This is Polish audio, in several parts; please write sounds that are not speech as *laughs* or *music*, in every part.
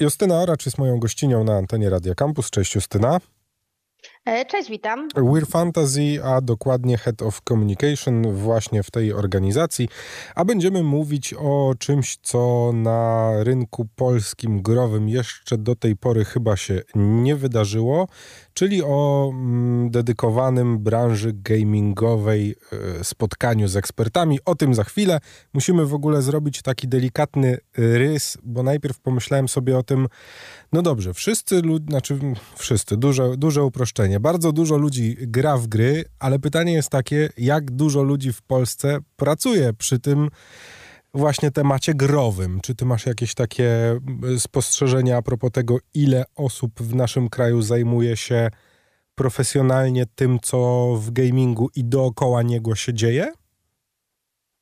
Justyna Oracz jest moją gościnią na antenie Radia Campus. Cześć Justyna. E, cześć, witam. We're Fantasy, a dokładnie Head of Communication właśnie w tej organizacji. A będziemy mówić o czymś, co na rynku polskim growym jeszcze do tej pory chyba się nie wydarzyło, czyli o mm, dedykowanym branży gamingowej y, spotkaniu z ekspertami. O tym za chwilę. Musimy w ogóle zrobić taki delikatny rys, bo najpierw pomyślałem sobie o tym, no dobrze, wszyscy ludzie, znaczy wszyscy, duże, duże uproszczenie. Bardzo dużo ludzi gra w gry, ale pytanie jest takie, jak dużo ludzi w Polsce pracuje przy tym właśnie temacie growym. Czy ty masz jakieś takie spostrzeżenia a propos tego, ile osób w naszym kraju zajmuje się profesjonalnie tym, co w gamingu i dookoła niego się dzieje?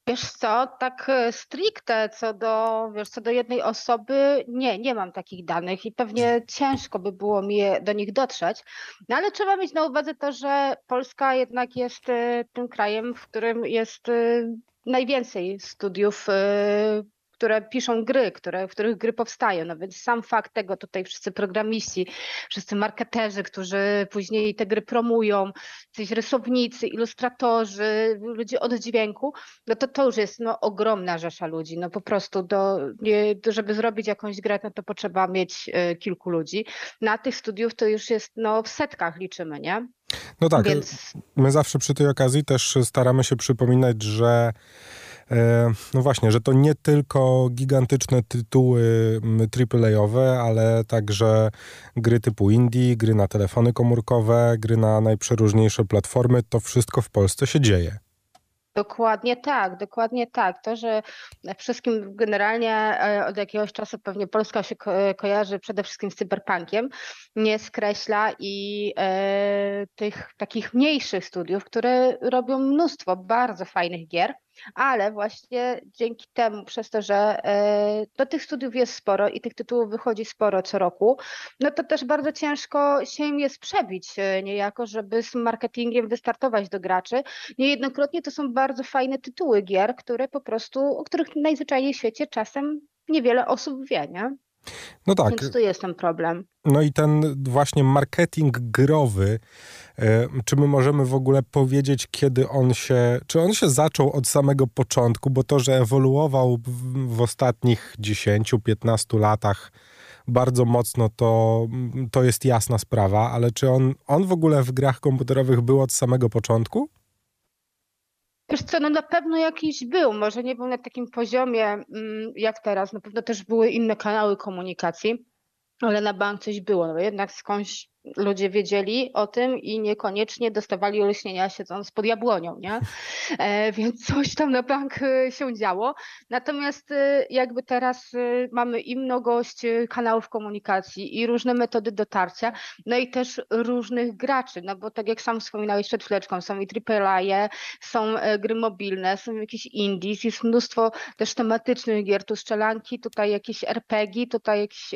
Wiesz co, tak e, stricte co do, wiesz, co do jednej osoby, nie, nie mam takich danych i pewnie ciężko by było mi do nich dotrzeć. No ale trzeba mieć na uwadze to, że Polska jednak jest e, tym krajem, w którym jest e, najwięcej studiów które piszą gry, które, w których gry powstają. No więc sam fakt tego, tutaj wszyscy programiści, wszyscy marketerzy, którzy później te gry promują, coś rysownicy, ilustratorzy, ludzie od dźwięku, no to to już jest no, ogromna rzesza ludzi. No po prostu, do, nie, żeby zrobić jakąś grę, no to potrzeba mieć y, kilku ludzi. Na tych studiów to już jest no, w setkach liczymy, nie? No tak, Więc... my zawsze przy tej okazji też staramy się przypominać, że no właśnie, że to nie tylko gigantyczne tytuły AAA-owe, ale także gry typu indie, gry na telefony komórkowe, gry na najprzeróżniejsze platformy. To wszystko w Polsce się dzieje. Dokładnie tak, dokładnie tak. To, że wszystkim generalnie e, od jakiegoś czasu pewnie Polska się ko kojarzy przede wszystkim z cyberpunkiem, nie skreśla i e, tych takich mniejszych studiów, które robią mnóstwo bardzo fajnych gier ale właśnie dzięki temu, przez to, że e, do tych studiów jest sporo i tych tytułów wychodzi sporo co roku, no to też bardzo ciężko się im jest przebić e, niejako, żeby z marketingiem wystartować do graczy. Niejednokrotnie to są bardzo fajne tytuły gier, które po prostu, o których najzwyczajniej w świecie czasem niewiele osób wie, nie? No tak. Więc tu jest ten problem. No i ten właśnie marketing growy, e, czy my możemy w ogóle powiedzieć, kiedy on się, czy on się zaczął od samego początku, bo to, że ewoluował w, w ostatnich 10-15 latach bardzo mocno, to, to jest jasna sprawa, ale czy on, on w ogóle w grach komputerowych był od samego początku? Wiesz co, no na pewno jakiś był, może nie był na takim poziomie mm, jak teraz, na pewno też były inne kanały komunikacji, ale na bank coś było, no jednak skądś ludzie wiedzieli o tym i niekoniecznie dostawali olśnienia siedząc pod jabłonią, nie? *laughs* E, więc coś tam na bank e, się działo. Natomiast e, jakby teraz mamy i mnogość kanałów komunikacji i różne metody dotarcia, no i też różnych graczy, no bo tak jak sam wspominałeś przed chwileczką, są i AAA, są gry mobilne, są jakieś indies, jest mnóstwo też tematycznych gier, tu strzelanki, tutaj jakieś RPG, tutaj jakieś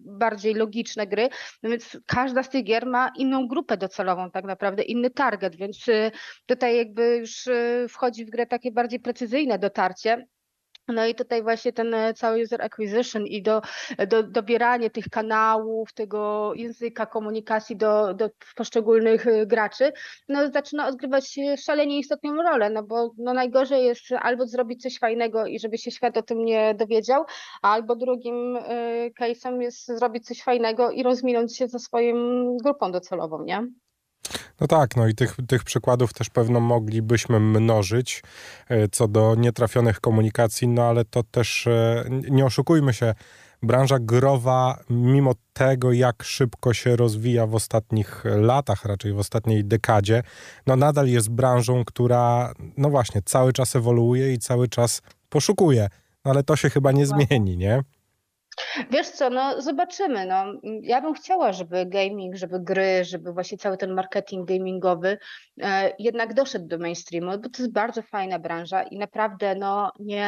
bardziej logiczne gry, no więc każda z tych gier ma inną grupę docelową, tak naprawdę inny target, więc y, tutaj jakby już y, wchodzi w grę takie bardziej precyzyjne dotarcie. No i tutaj właśnie ten e, cały user acquisition i do, do, dobieranie tych kanałów, tego języka komunikacji do, do poszczególnych e, graczy, no zaczyna odgrywać szalenie istotną rolę, no bo no najgorzej jest albo zrobić coś fajnego i żeby się świat o tym nie dowiedział, albo drugim case'em jest zrobić coś fajnego i rozminąć się ze swoją grupą docelową, nie? No tak, no i tych, tych przykładów też pewno moglibyśmy mnożyć e, co do nietrafionych komunikacji, no ale to też e, nie oszukujmy się, branża growa, mimo tego, jak szybko się rozwija w ostatnich latach, raczej w ostatniej dekadzie, no nadal jest branżą, która, no właśnie, cały czas ewoluuje i cały czas poszukuje. No ale to się chyba nie zmieni, nie? Wiesz co, no zobaczymy. No. Ja bym chciała, żeby gaming, żeby gry, żeby właśnie cały ten marketing gamingowy e, jednak doszedł do mainstreamu, bo to jest bardzo fajna branża i naprawdę no, nie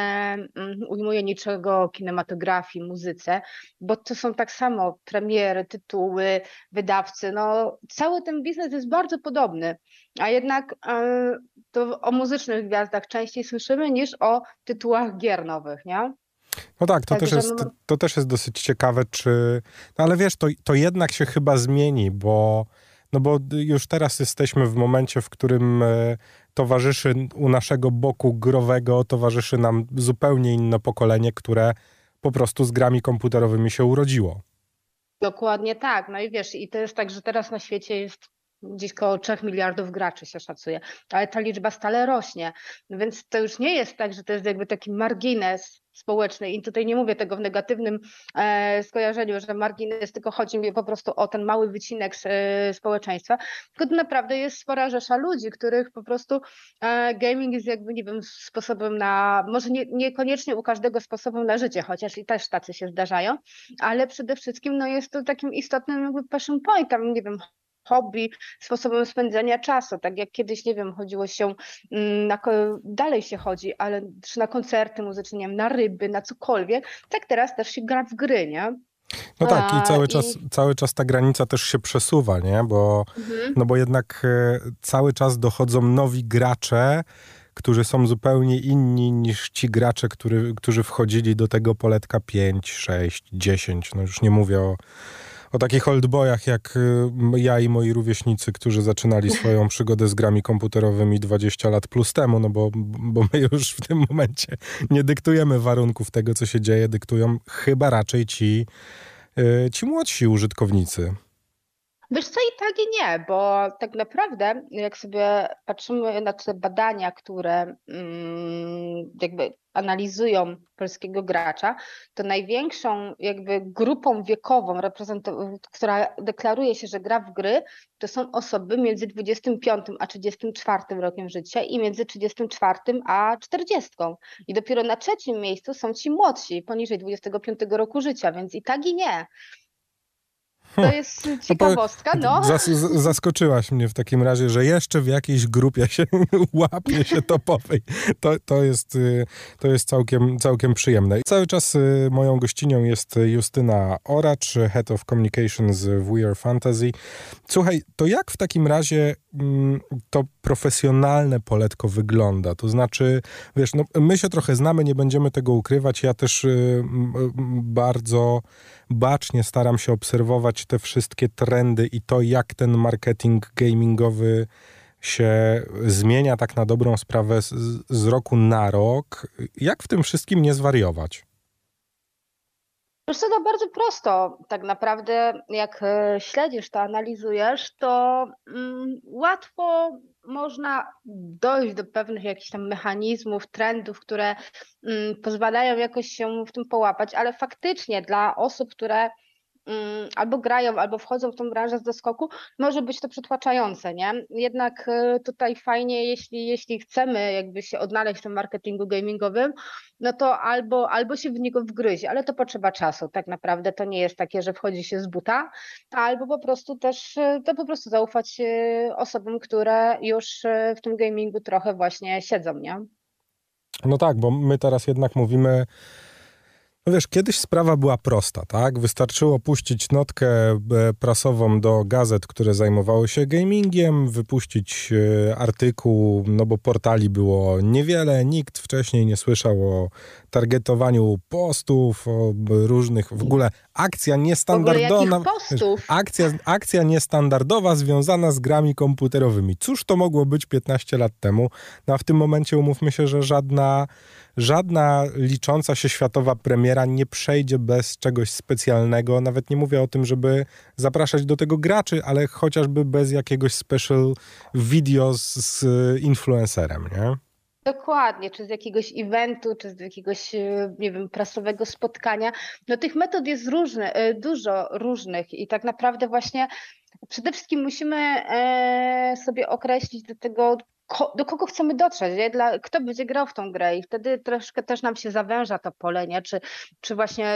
mm, ujmuję niczego kinematografii, muzyce, bo to są tak samo premiery, tytuły, wydawcy. No, cały ten biznes jest bardzo podobny, a jednak e, to o muzycznych gwiazdach częściej słyszymy niż o tytułach gier nowych, nie? No tak, to, też jest, to, to, też jest dosyć ciekawe, czy... No ale wiesz, to, to jednak się chyba zmieni, bo... No bo już teraz jesteśmy w momencie, w którym e, towarzyszy u naszego boku growego, towarzyszy nam zupełnie inne pokolenie, które po prostu z grami komputerowymi się urodziło. Dokładnie tak. No i wiesz, i to jest tak, że teraz na świecie jest gdzieś około 3 miliardów graczy się szacuje, ale ta liczba stale rośnie. Więc to już nie jest tak, że to jest jakby taki margines społeczny. I tutaj nie mówię tego w negatywnym e, skojarzeniu, że margines, tylko chodzi mi po prostu o ten mały wycinek e, społeczeństwa, tylko naprawdę jest spora rzesza ludzi, których po prostu e, gaming jest jakby, nie wiem, sposobem na, może nie, niekoniecznie u każdego sposobem na życie, chociaż i też tacy się zdarzają, ale przede wszystkim no, jest to takim istotnym jakby passion pointem, nie wiem, hobby, sposobem spędzania czasu. Tak jak kiedyś, nie wiem, chodziło się, mm, na, dalej się chodzi, ale czy na koncerty muzyczne, nie wiem, na ryby, na cokolwiek, tak teraz też się gra w gry, nie? No tak, i cały, czas, cały czas ta granica też się przesuwa, nie? Bo, mhm. no bo jednak e, cały czas dochodzą nowi gracze, którzy są zupełnie inni niż ci gracze, który, którzy wchodzili do tego poletka 5, 6, 10. No już nie mówię o o takich oldboyach jak y, ja i moi rówieśnicy, którzy zaczynali swoją *laughs* przygodę z grami komputerowymi 20 lat plus temu, no bo, bo my już w tym momencie nie dyktujemy warunków tego, co się dzieje, dyktują chyba raczej ci, y, ci młodsi użytkownicy. Wiesz co, i tak i nie, bo tak naprawdę jak sobie patrzymy na te badania, które mm, jakby analizują polskiego gracza, to największą jakby grupą wiekową, która deklaruje się, że gra w gry, to są osoby między 25 a 34 rokiem życia i między 34 a 40. I dopiero na trzecim miejscu są ci młodsi, poniżej 25 roku życia, więc i tak i nie. To jest ciekawostka, no. Zas zaskoczyłaś mnie w takim razie, że jeszcze w jakiejś grupie się *laughs* łapie się topowej. To, to, jest, y, to jest całkiem, całkiem przyjemne. Cały czas y, moją gościnią jest Justyna Oracz, Head of Communications w We Are Fantasy. Słuchaj, to jak w takim razie mm, to profesjonalne poletko wygląda? To znaczy, wiesz, no, my się trochę znamy, nie będziemy tego ukrywać. Ja też y, bardzo bacznie staram się obserwować te wszystkie trendy i to, jak ten marketing gamingowy się zmienia tak na dobrą sprawę z, z roku na rok. Jak w tym wszystkim nie zwariować? Wiesz co, to bardzo prosto. Tak naprawdę, jak e, śledzisz to, analizujesz, to mm, łatwo można dojść do pewnych jakichś tam mechanizmów, trendów, które mm, pozwalają jakoś się w tym połapać, ale faktycznie dla osób, które albo grają, albo wchodzą w tą branżę z doskoku, może być to przytłaczające, nie? Jednak e, tutaj fajnie, jeśli, jeśli chcemy jakby się odnaleźć w tym marketingu gamingowym, no to albo, albo się w niego wgryźć, ale to potrzeba czasu, tak naprawdę to nie jest takie, że wchodzi się z buta, albo po prostu też, e, to po prostu zaufać e, osobom, które już w tym gamingu trochę właśnie siedzą, nie? No tak, bo my teraz jednak mówimy no wiesz, kiedyś sprawa była prosta, tak? Wystarczyło puścić notkę e, prasową do gazet, które zajmowały się gamingiem, wypuścić e, artykuł, no bo portali było niewiele, nikt wcześniej nie słyszał o targetowaniu postów, o różnych, w ogóle akcja niestandardowa. Akcja, akcja niestandardowa związana z grami komputerowymi. Cóż to mogło być 15 lat temu? No a w tym momencie umówmy się, że żadna żadna licząca się światowa premiera nie przejdzie bez czegoś specjalnego. Nawet nie mówię o tym, żeby zapraszać do tego graczy, ale chociażby bez jakiegoś special video z, z influencerem, nie? Dokładnie, czy z jakiegoś eventu, czy z jakiegoś, e, nie wiem, prasowego spotkania. No tych metod jest różne, e, dużo różnych i tak naprawdę właśnie przede wszystkim musimy e, sobie określić do tego do kogo chcemy dotrzeć, nie? Dla, kto będzie grał w tą grę i wtedy troszkę też nam się zawęża to pole, nie? Czy, czy właśnie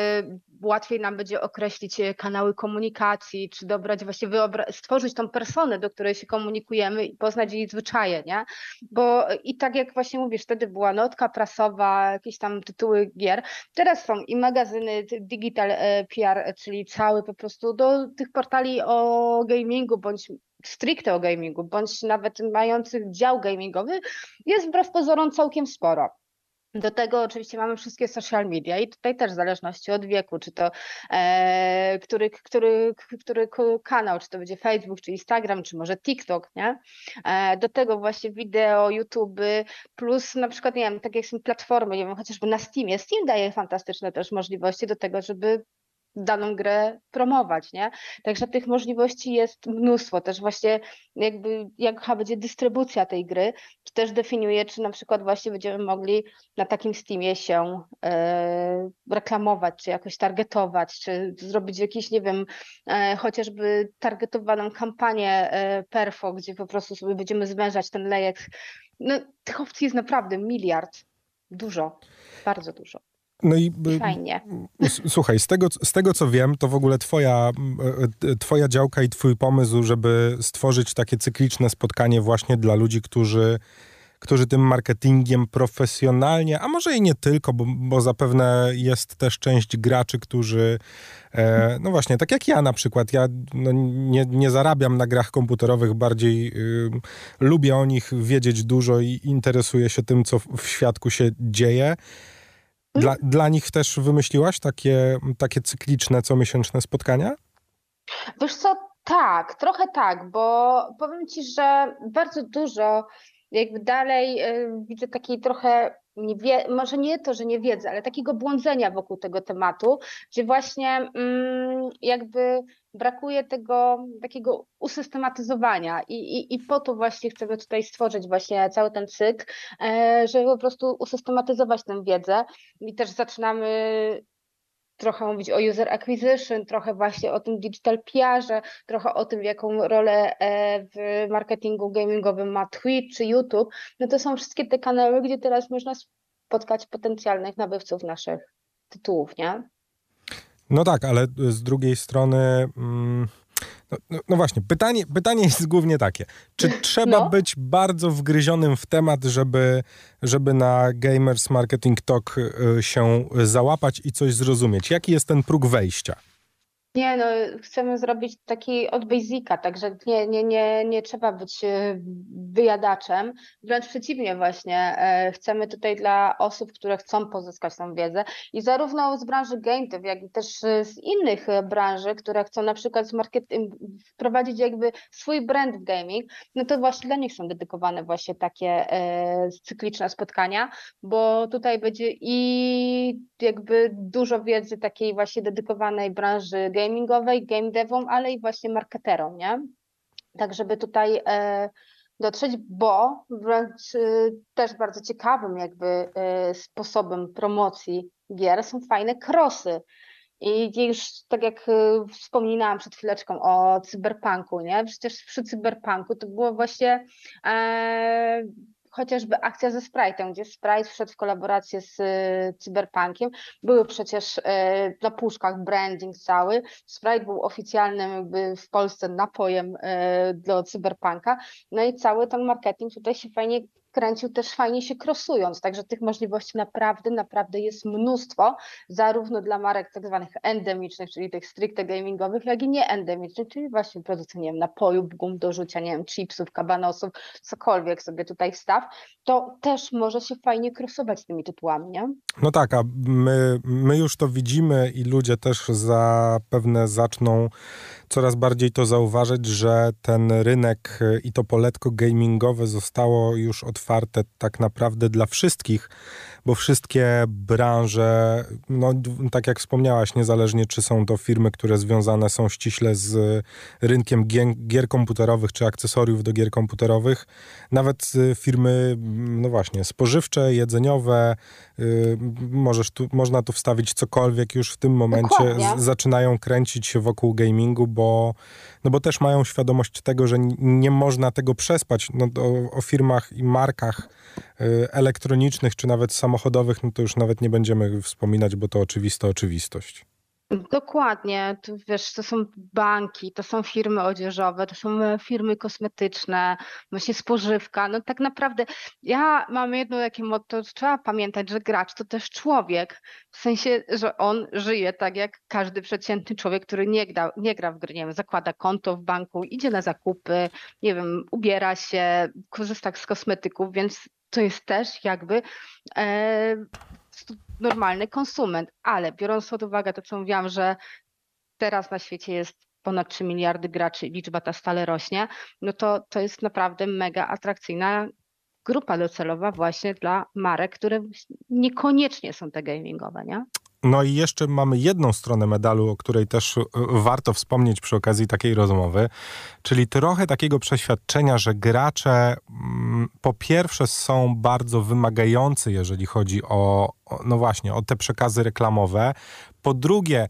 łatwiej nam będzie określić e, kanały komunikacji, czy dobrać właśnie stworzyć tą personę, do której się komunikujemy i poznać jej zwyczaje, nie? Bo i tak jak właśnie mówisz, wtedy była notka prasowa, jakieś tam tytuły gier, teraz są i magazyny digital e, PR, czyli cały po prostu do tych portali o gamingu bądź stricte o gamingu, bądź nawet mających dział gamingowy, jest wbrew pozorom całkiem sporo. Do tego oczywiście mamy wszystkie social media i tutaj też w zależności od wieku, czy to e, który, który, który kanał, czy to będzie Facebook, czy Instagram, czy może TikTok, nie? E, do tego właśnie wideo, YouTube, plus na przykład, nie wiem, tak jak są platformy, nie wiem, chociażby na Steamie. Steam daje fantastyczne też możliwości do tego, żeby daną grę promować, nie? Także tych możliwości jest mnóstwo. Też właśnie jakby jaka będzie dystrybucja tej gry, też definiuje, czy na przykład właśnie będziemy mogli na takim Steamie się e, reklamować, czy jakoś targetować, czy zrobić jakiś, nie wiem, e, chociażby targetowaną kampanię e, perfo, gdzie po prostu sobie będziemy zwężać ten lejek. No, tych opcji jest naprawdę miliard. Dużo, bardzo dużo. No i Fajnie. Słuchaj, z tego, z tego co wiem, to w ogóle twoja, e, twoja działka i twój pomysł, żeby stworzyć takie cykliczne spotkanie właśnie dla ludzi, którzy którzy tym marketingiem profesjonalnie, a może i nie tylko, bo, bo zapewne jest też część graczy, którzy, e, no właśnie, tak jak ja na przykład, ja no, nie, nie zarabiam na grach komputerowych, bardziej y, lubię o nich wiedzieć dużo i interesuję się tym, co w świadku się dzieje. Dla, dla nich też wymyśliłaś takie, takie cykliczne, comiesięczne spotkania? Wiesz co, tak, trochę tak, bo powiem ci, że bardzo dużo jakby dalej y, widzę takiej trochę nie wie, może nie to, że nie wiedzy, ale takiego błądzenia wokół tego tematu, gdzie właśnie mm, jakby brakuje tego takiego usystematyzowania i, i, i po to właśnie chcemy tutaj stworzyć właśnie cały ten cykl, e, żeby po prostu usystematyzować tę wiedzę i też zaczynamy trochę mówić o user acquisition, trochę właśnie o tym digital PR-ze, trochę o tym, jaką rolę e, w marketingu gamingowym ma Twitch czy YouTube. No to są wszystkie te kanały, gdzie teraz można spotkać potencjalnych nabywców naszych tytułów, nie? No tak, ale z drugiej strony. Mm, no, no, no, właśnie, pytanie, pytanie jest głównie takie. Czy *laughs* trzeba no. być bardzo wgryzionym w temat, żeby, żeby na Gamers Marketing Talk y, się załapać i coś zrozumieć? Jaki jest ten próg wejścia? Nie, no chcemy zrobić taki od basica, także nie, nie, nie, nie trzeba być e, wyjadaczem, wręcz przeciwnie właśnie, e, chcemy tutaj dla osób, które chcą pozyskać tą wiedzę i zarówno z branży game jak i też z innych branży, które chcą na przykład wprowadzić jakby swój brand w gaming, no to właśnie dla nich są dedykowane właśnie takie e, cykliczne spotkania, bo tutaj będzie i jakby dużo wiedzy takiej właśnie dedykowanej branży gamingowej, game devom, ale i właśnie marketerom, nie? Tak, żeby tutaj e, dotrzeć, bo wręcz e, też bardzo ciekawym jakby e, sposobem promocji gier są fajne krosy. I już tak jak wspominałam przed chwileczką o cyberpunku, nie? Przecież przy cyberpunku to było właśnie e, chociażby akcja ze Sprite'em, gdzie Sprite wszedł w kolaborację z e, Cyberpunkiem. Były przecież e, na puszkach branding cały. Sprite był oficjalnym jakby w Polsce napojem e, do Cyberpunka. No i cały ten marketing tutaj się fajnie kręcił też fajnie się krosując, także tych możliwości naprawdę, naprawdę jest mnóstwo, zarówno dla marek tak zwanych endemicznych, czyli tych stricte gamingowych, jak i nieendemicznych, czyli właśnie produkcji, nie wiem, napojów, gum do rzucia, nie wiem, chipsów, kabanosów, cokolwiek sobie tutaj wstaw, to też może się fajnie krosować tymi tytułami, nie? No tak, a my, my już to widzimy i ludzie też zapewne zaczną coraz bardziej to zauważyć, że ten rynek i to poletko gamingowe zostało już otwarte tak naprawdę dla wszystkich, bo wszystkie branże, no tak jak wspomniałaś, niezależnie czy są to firmy, które związane są ściśle z rynkiem gier, gier komputerowych czy akcesoriów do gier komputerowych, nawet firmy, no właśnie, spożywcze, jedzeniowe, yy, możesz tu, można tu wstawić cokolwiek, już w tym momencie. Zaczynają kręcić się wokół gamingu, bo, no bo też mają świadomość tego, że nie można tego przespać. No, o, o firmach i markach y, elektronicznych, czy nawet samochodowych, no to już nawet nie będziemy wspominać, bo to oczywista oczywistość. Dokładnie, to, wiesz, to są banki, to są firmy odzieżowe, to są e, firmy kosmetyczne, właśnie spożywka. No tak naprawdę ja mam jedno takie motto, trzeba pamiętać, że gracz to też człowiek, w sensie, że on żyje tak jak każdy przeciętny człowiek, który nie gra, nie gra w gry, nie wiem, zakłada konto w banku, idzie na zakupy, nie wiem, ubiera się, korzysta z kosmetyków, więc to jest też jakby e, normalny konsument, ale biorąc pod uwagę to, co mówiłam, że teraz na świecie jest ponad 3 miliardy graczy, liczba ta stale rośnie, no to to jest naprawdę mega atrakcyjna grupa docelowa właśnie dla marek, które niekoniecznie są te gamingowe, nie? No i jeszcze mamy jedną stronę medalu, o której też e, warto wspomnieć przy okazji takiej rozmowy, czyli trochę takiego przeświadczenia, że gracze mm, po pierwsze są bardzo wymagający, jeżeli chodzi o, no właśnie, o te przekazy reklamowe. Po drugie,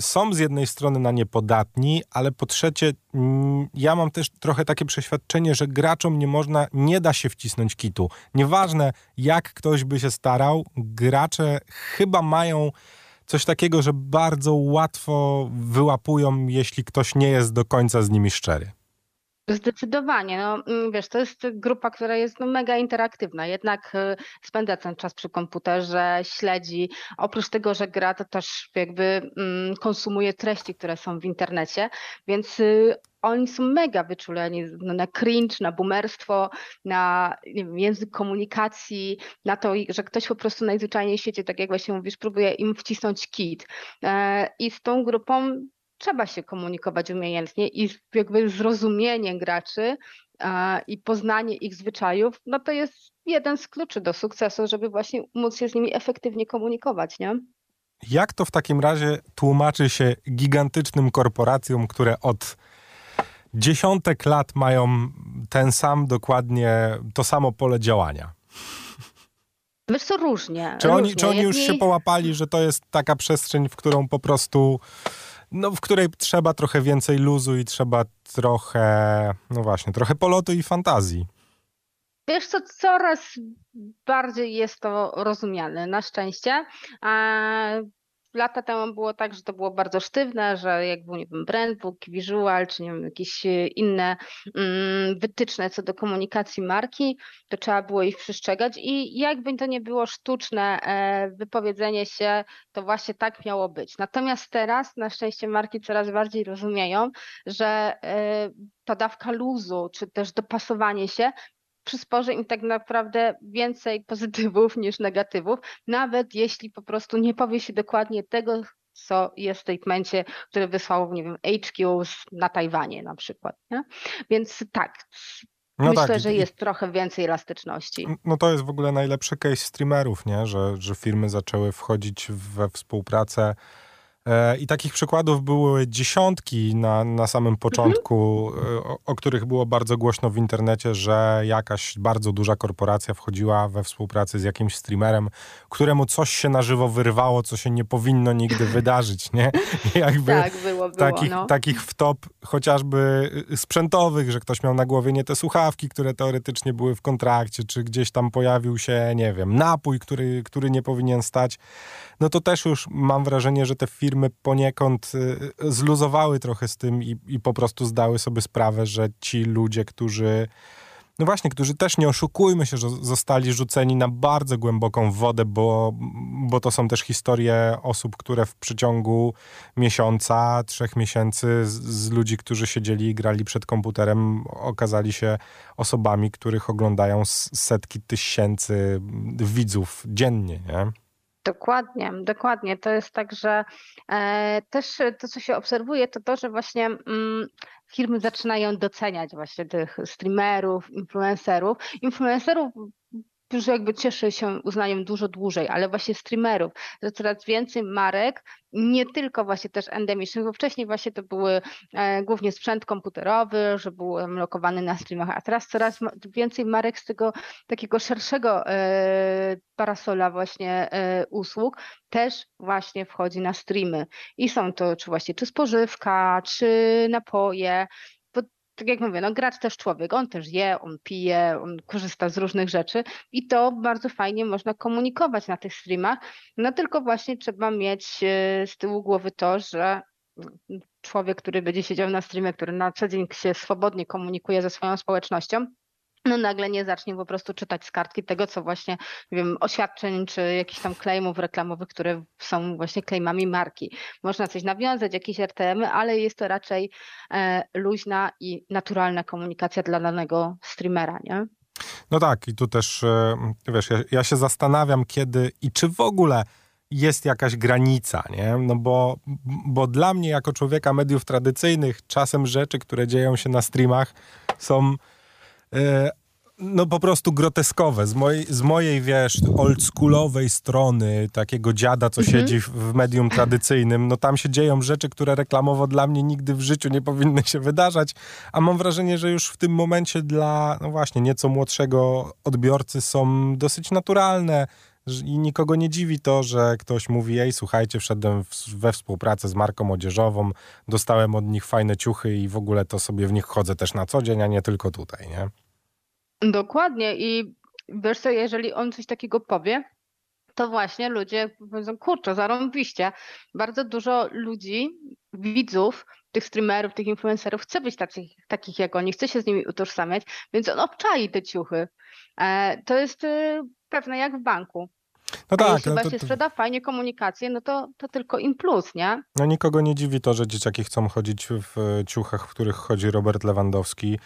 są z jednej strony na nie podatni, ale po trzecie, mm, ja mam też trochę takie przeświadczenie, że graczom nie można, nie da się wcisnąć kitu. Nieważne, jak ktoś by się starał, gracze chyba mają coś takiego, że bardzo łatwo wyłapują, jeśli ktoś nie jest do końca z nimi szczery. Zdecydowanie. No, mm, wiesz, to jest grupa, która jest no, mega interaktywna. Jednak y, spędza ten czas przy komputerze, śledzi. Oprócz tego, że gra, to też jakby mm, konsumuje treści, które są w internecie, więc y, oni są mega wyczuleni no, na cringe, na boomerstwo, na wiem, język komunikacji, na to, że ktoś po prostu najzwyczajniej w świecie, tak jak właśnie mówisz, próbuje im wcisnąć kit. E, I z tą grupą trzeba się komunikować umiejętnie i jakby zrozumienie graczy i poznanie ich zwyczajów, no to jest jeden z kluczy do sukcesu, żeby właśnie móc się z nimi efektywnie komunikować, nie? Jak to w takim razie tłumaczy się gigantycznym korporacjom, które od dziesiątek lat mają ten sam dokładnie, to samo pole działania? Wiesz co, różnie. Czy oni, różnie. Czy oni już się połapali, że to jest taka przestrzeń, w którą po prostu no, w której trzeba trochę więcej luzu i trzeba trochę, no właśnie, trochę polotu i fantazji. Wiesz co, coraz bardziej jest to rozumiane, na szczęście lata temu było tak, że to było bardzo sztywne, że jak był, nie wiem, brandbook, visual, czy nie wiem, jakieś e, inne mm, wytyczne co do komunikacji marki, to trzeba było ich przestrzegać i jakby to nie było sztuczne e, wypowiedzenie się, to właśnie tak miało być. Natomiast teraz na szczęście marki coraz bardziej rozumieją, że e, ta dawka luzu, czy też dopasowanie się przysporzy im tak naprawdę więcej pozytywów niż negatywów, nawet jeśli po prostu nie powie się dokładnie tego, co jest w statemencie, który wysłał, nie wiem, HQ na Tajwanie na przykład. Nie? Więc tak, no Myślę, tak. że jest trochę więcej elastyczności. No to jest w ogóle najlepszy case streamerów, nie? Że, że firmy zaczęły wchodzić we współpracę I takich przykładów były dziesiątki na, na samym początku, mhm. o, o, których było bardzo głośno w internecie, że jakaś bardzo duża korporacja wchodziła we współpracy z jakimś streamerem, któremu coś się na żywo wyrwało, co się nie powinno nigdy *laughs* wydarzyć, nie? jakby tak, było, było, takich, no. takich wtop chociażby sprzętowych, że ktoś miał na głowie nie te słuchawki, które teoretycznie były w kontrakcie, czy gdzieś tam pojawił się, nie wiem, napój, który, który nie powinien stać, no to też już mam wrażenie, że te firmy poniekąd y, zluzowały trochę z tym i, i po prostu zdały sobie sprawę, że ci ludzie, którzy no właśnie, którzy też nie oszukujmy się, że zostali rzuceni na bardzo głęboką wodę, bo, bo to są też historie osób, które w przeciągu miesiąca, trzech miesięcy z, z ludzi, którzy siedzieli i grali przed komputerem, okazali się osobami, których oglądają setki tysięcy widzów dziennie, nie? Dokładnie, dokładnie. To jest tak, że e, też to, co się obserwuje, to to, że właśnie mm, firmy zaczynają doceniać właśnie tych streamerów, influencerów. Influencerów którzy jakby cieszy się uznaniem dużo dłużej, ale właśnie streamerów, że coraz więcej marek, nie tylko właśnie też endemicznych, bo wcześniej właśnie to były e, głównie sprzęt komputerowy, że był lokowany na streamach, a teraz coraz więcej marek z tego takiego szerszego e, parasola właśnie e, usług też właśnie wchodzi na streamy. I są to czy właśnie czy spożywka, czy napoje, tak jak mówię, no gracz też człowiek, on też je, on pije, on korzysta z różnych rzeczy i to bardzo fajnie można komunikować na tych streamach, no tylko właśnie trzeba mieć e, z tyłu głowy to, że człowiek, który będzie siedział na streamie, który na co dzień się swobodnie komunikuje ze swoją społecznością, no nagle nie zacznie po prostu czytać z kartki tego, co właśnie, nie wiem, oświadczeń czy jakichś tam claimów reklamowych, które są właśnie claimami marki. Można coś nawiązać, jakieś RTM-y, ale jest to raczej e, luźna i naturalna komunikacja dla danego streamera, nie? No tak, i tu też, e, wiesz, ja, ja się zastanawiam, kiedy i czy w ogóle jest jakaś granica, nie? No bo, bo dla mnie, jako człowieka mediów tradycyjnych, czasem rzeczy, które dzieją się na streamach, są no po prostu groteskowe. Z mojej, z mojej wiesz, oldschoolowej strony, takiego dziada, co mhm. siedzi w, w medium tradycyjnym, no tam się dzieją rzeczy, które reklamowo dla mnie nigdy w życiu nie powinny się wydarzać, a mam wrażenie, że już w tym momencie dla, no właśnie, nieco młodszego odbiorcy są dosyć naturalne i nikogo nie dziwi to, że ktoś mówi, ej, słuchajcie, wszedłem we współpracę z marką odzieżową, dostałem od nich fajne ciuchy i w ogóle to sobie w nich chodzę też na co dzień, a nie tylko tutaj, nie? Dokładnie i wiesz co, jeżeli on coś takiego powie, to właśnie ludzie powiedzą, kurczę, zarąbiście. Bardzo dużo ludzi, widzów, tych streamerów, tych influencerów chce być takich, takich jak oni, chce się z nimi utożsamiać, więc on obczai te ciuchy. E, to jest y, pewne jak w banku. No tak. A jeśli no właśnie to, to... sprzeda fajnie komunikację, no to, to tylko im plus, nie? No nikogo nie dziwi to, że dzieciaki chcą chodzić w ciuchach, w których chodzi Robert Lewandowski.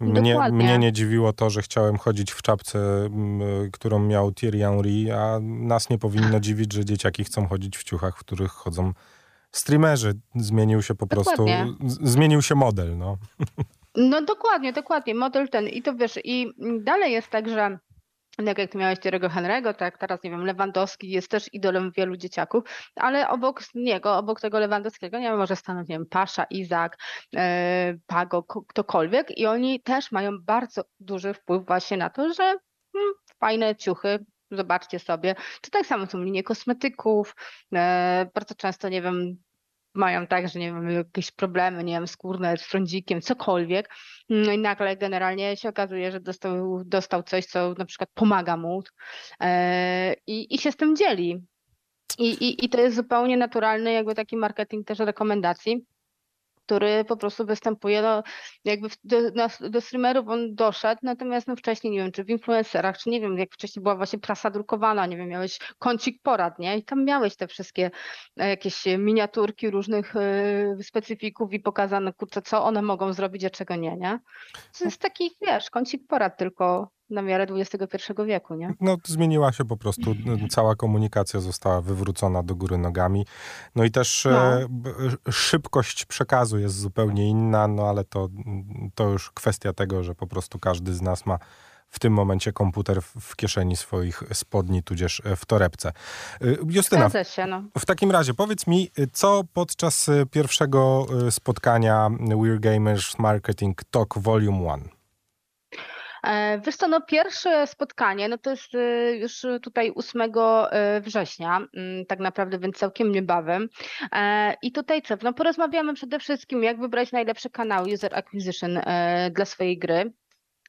Mnie, mnie nie dziwiło to, że chciałem chodzić w czapce, którą miał Thierry Henry, a nas nie powinno *laughs* dziwić, że dzieciaki chcą chodzić w ciuchach, w których chodzą streamerzy. Zmienił się po dokładnie. prostu, zmienił się model, no. *laughs* No dokładnie, dokładnie, model ten. I to wiesz, i dalej jest tak, że tak jak miałeś Thierry'ego Henry'ego, tak teraz, nie wiem, Lewandowski jest też idolem wielu dzieciaków, ale obok niego, obok tego Lewandowskiego, nie wiem, może stanąć, nie wiem, Pasza, Izak, e, Pago, ktokolwiek i oni też mają bardzo duży wpływ właśnie na to, że hmm, fajne ciuchy, zobaczcie sobie. To tak samo są linie kosmetyków, e, bardzo często, nie wiem, mają tak, że nie wiem, jakieś problemy, nie wiem, skórne z trądzikiem, cokolwiek. No i nagle generalnie się okazuje, że dostał, dostał coś, co na przykład pomaga mu i, i się z tym dzieli. I, i, I to jest zupełnie naturalny jakby taki marketing też rekomendacji który po prostu występuje, no, jakby do, do streamerów on doszedł, natomiast no wcześniej, nie wiem, czy w influencerach, czy nie wiem, jak wcześniej była właśnie prasa drukowana, nie wiem, miałeś kącik porad, nie? I tam miałeś te wszystkie e, jakieś miniaturki różnych y, specyfików i pokazane, kurczę, co one mogą zrobić, a czego nie, nie? To jest taki, wiesz, kącik porad tylko na miarę XXI wieku, nie? No, zmieniła się po prostu, cała komunikacja została wywrócona do góry nogami. No i też no. e, szybkość przekazu jest zupełnie inna, no ale to, to już kwestia tego, że po prostu każdy z nas ma w tym momencie komputer w kieszeni swoich spodni, tudzież w torebce. E, Justyna, się, no. w takim razie powiedz mi, co podczas pierwszego e, spotkania We're Gamers Marketing Talk Volume 1? E, wiesz co, no pierwsze spotkanie, no to jest e, już tutaj 8 e, września, mm, tak naprawdę, więc całkiem niebawem. I tutaj co, no porozmawiamy przede wszystkim, jak wybrać najlepszy kanał User Acquisition dla swojej gry.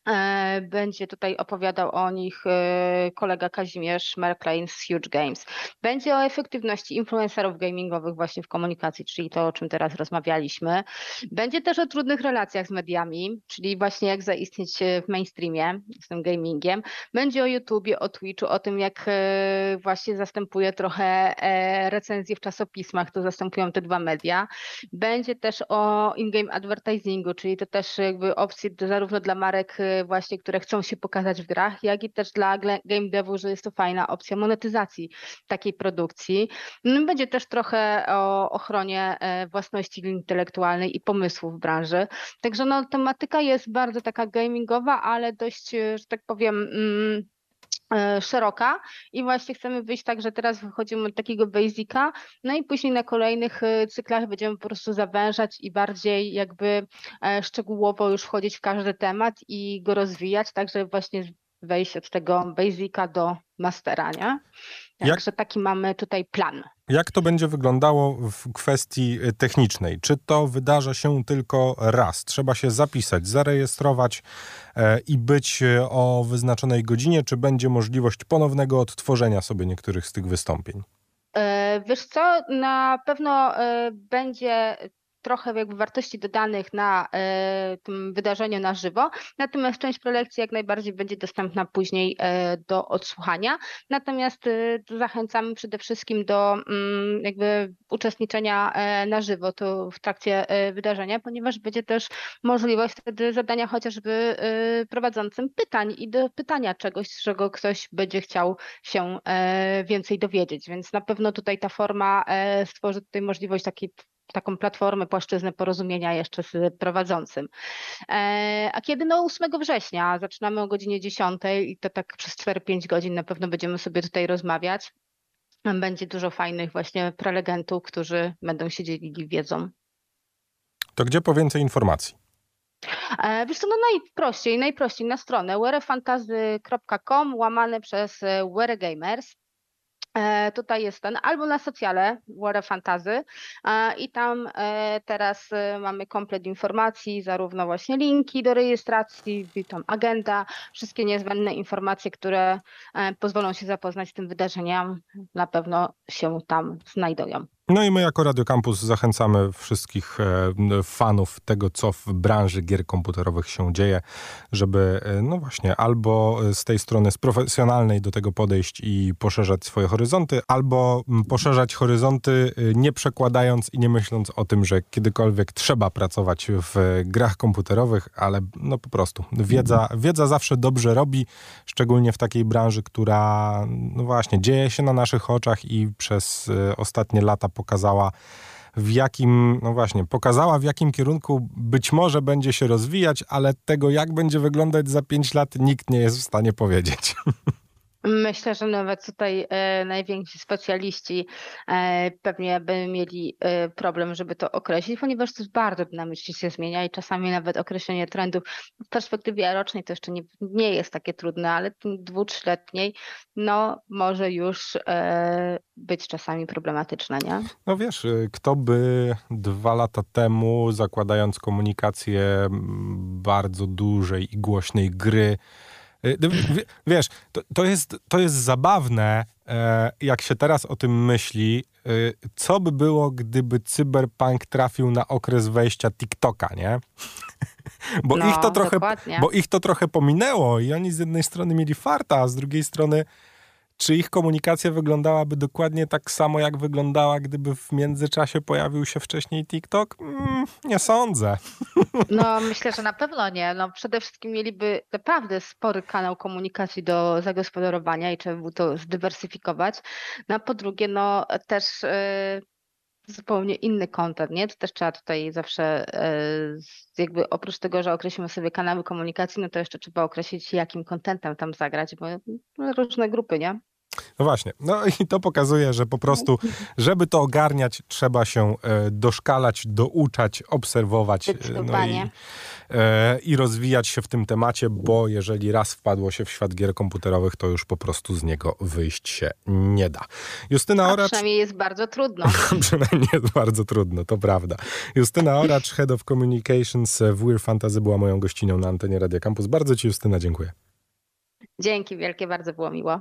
E, będzie tutaj opowiadał o nich e, kolega Kazimierz Merklein z Huge Games. Będzie o efektywności influencerów gamingowych właśnie w komunikacji, czyli to, o czym teraz rozmawialiśmy. Będzie też o trudnych relacjach z mediami, czyli właśnie jak zaistnieć w mainstreamie z tym gamingiem. Będzie o YouTubie, o Twitchu, o tym, jak e, właśnie zastępuje trochę recenzje w czasopismach, to zastępują te dwa media. Będzie też o in-game advertisingu, czyli to też jakby opcje zarówno dla marek właśnie, które chcą się pokazać w grach, jak i też dla game devu, że jest to fajna opcja monetyzacji takiej produkcji. No, będzie też trochę o ochronie e, własności intelektualnej i pomysłów w branży. Także no, tematyka jest bardzo taka gamingowa, ale dość, e, że tak powiem, mm, szeroka i właśnie chcemy wyjść tak, że teraz wychodzimy od takiego basica, no i później na kolejnych e, cyklach będziemy po prostu zawężać i bardziej jakby e, szczegółowo już wchodzić w każdy temat i go rozwijać, także właśnie wejść od tego basica do mastera, nie? Także taki mamy tutaj plan. Jak to będzie wyglądało w kwestii y, technicznej? Czy to wydarza się tylko raz? Trzeba się zapisać, zarejestrować e, i być y, o wyznaczonej godzinie, czy będzie możliwość ponownego odtworzenia sobie niektórych z tych wystąpień? E, wiesz co, na pewno e, będzie trochę jakby wartości dodanych na e, tym wydarzeniu na żywo, natomiast część prelekcji jak najbardziej będzie dostępna później e, do odsłuchania. Natomiast e, zachęcamy przede wszystkim do mm, jakby uczestniczenia na żywo to w trakcie wydarzenia, ponieważ będzie też możliwość wtedy zadania chociażby prowadzącym pytań i do pytania czegoś, czego ktoś będzie chciał się więcej dowiedzieć. Więc na pewno tutaj ta forma stworzy tutaj możliwość takiej taką platformę, płaszczyznę porozumienia jeszcze z prowadzącym. E, a kiedy? No 8 września, zaczynamy o godzinie 10 i to tak przez 4-5 godzin na pewno będziemy sobie tutaj rozmawiać. Będzie dużo fajnych właśnie prelegentów, którzy będą się dzielili wiedzą. To gdzie po więcej informacji? E, wiesz co, no najprościej, najprościej na stronę werefantazy.com łamane przez Weregamers. E, tutaj jest ten, albo na socjale Warre Fantazy e, i tam e, teraz mamy komplet informacji, zarówno właśnie linki do rejestracji, tam agenda, wszystkie niezbędne informacje, które pozwolą się zapoznać z tym wydarzeniem, na pewno się tam znajdują. No i my jako Radio Campus zachęcamy wszystkich e, fanów tego, co w branży gier komputerowych się dzieje, żeby e, no właśnie albo z tej strony z profesjonalnej do tego podejść i poszerzać swoje horyzonty, albo poszerzać horyzonty e, nie przekładając i nie myśląc o tym, że kiedykolwiek trzeba pracować w grach komputerowych, ale no po prostu wiedza, wiedza zawsze dobrze robi, szczególnie w takiej branży, która no właśnie dzieje się na naszych oczach i przez ostatnie lata pokazała w jakim, no właśnie, pokazała w jakim kierunku być może będzie się rozwijać, ale tego jak będzie wyglądać za 5 lat nikt nie jest w stanie powiedzieć. *laughs* Myślę, że nawet tutaj e, najwięksi specjaliści e, pewnie by mieli e, problem, żeby to określić, ponieważ to bardzo dynamicznie się zmienia i czasami nawet określenie trendów w perspektywie rocznej to jeszcze nie, nie jest takie trudne, ale dwu, trzyletniej no może już e, być czasami problematyczne, nie? No wiesz, y, kto by dwa lata temu zakładając komunikację bardzo dużej i głośnej gry wiesz, to, to, jest, to jest zabawne, e, jak się teraz o tym myśli, y, co by było, gdyby cyberpunk trafił na okres wejścia TikToka, nie? *laughs* Bo, no, ich to trochę, bo ich to trochę pominęło i oni z jednej strony mieli farta, a z drugiej strony czy ich komunikacja wyglądałaby dokładnie tak samo, jak wyglądała, gdyby w międzyczasie pojawił się wcześniej TikTok? Mm, nie sądzę. *laughs* No, myślę, że na pewno nie. No, przede wszystkim mieliby naprawdę spory kanał komunikacji do zagospodarowania i trzeba by to zdywersyfikować. No, a po drugie, no też yy, zupełnie inny kontent, nie? To też trzeba tutaj zawsze yy, jakby oprócz tego, że określimy sobie kanały komunikacji, no to jeszcze trzeba określić, jakim kontentem tam zagrać, bo różne grupy, nie? No właśnie. No i to pokazuje, że po prostu, żeby to ogarniać, trzeba się e, doszkalać, douczać, obserwować e, no i, e, i rozwijać się w tym temacie, bo jeżeli raz wpadło się w świat gier komputerowych, to już po prostu z niego wyjść się nie da. Justyna A Oracz... przynajmniej jest bardzo trudno. *laughs* przynajmniej jest bardzo trudno, to prawda. Justyna Oracz, Head of Communications w Weird Fantasy była moją gościnią na antenie Radio Campus. Bardzo Ci Justyna dziękuję. Dzięki wielkie, bardzo było miło.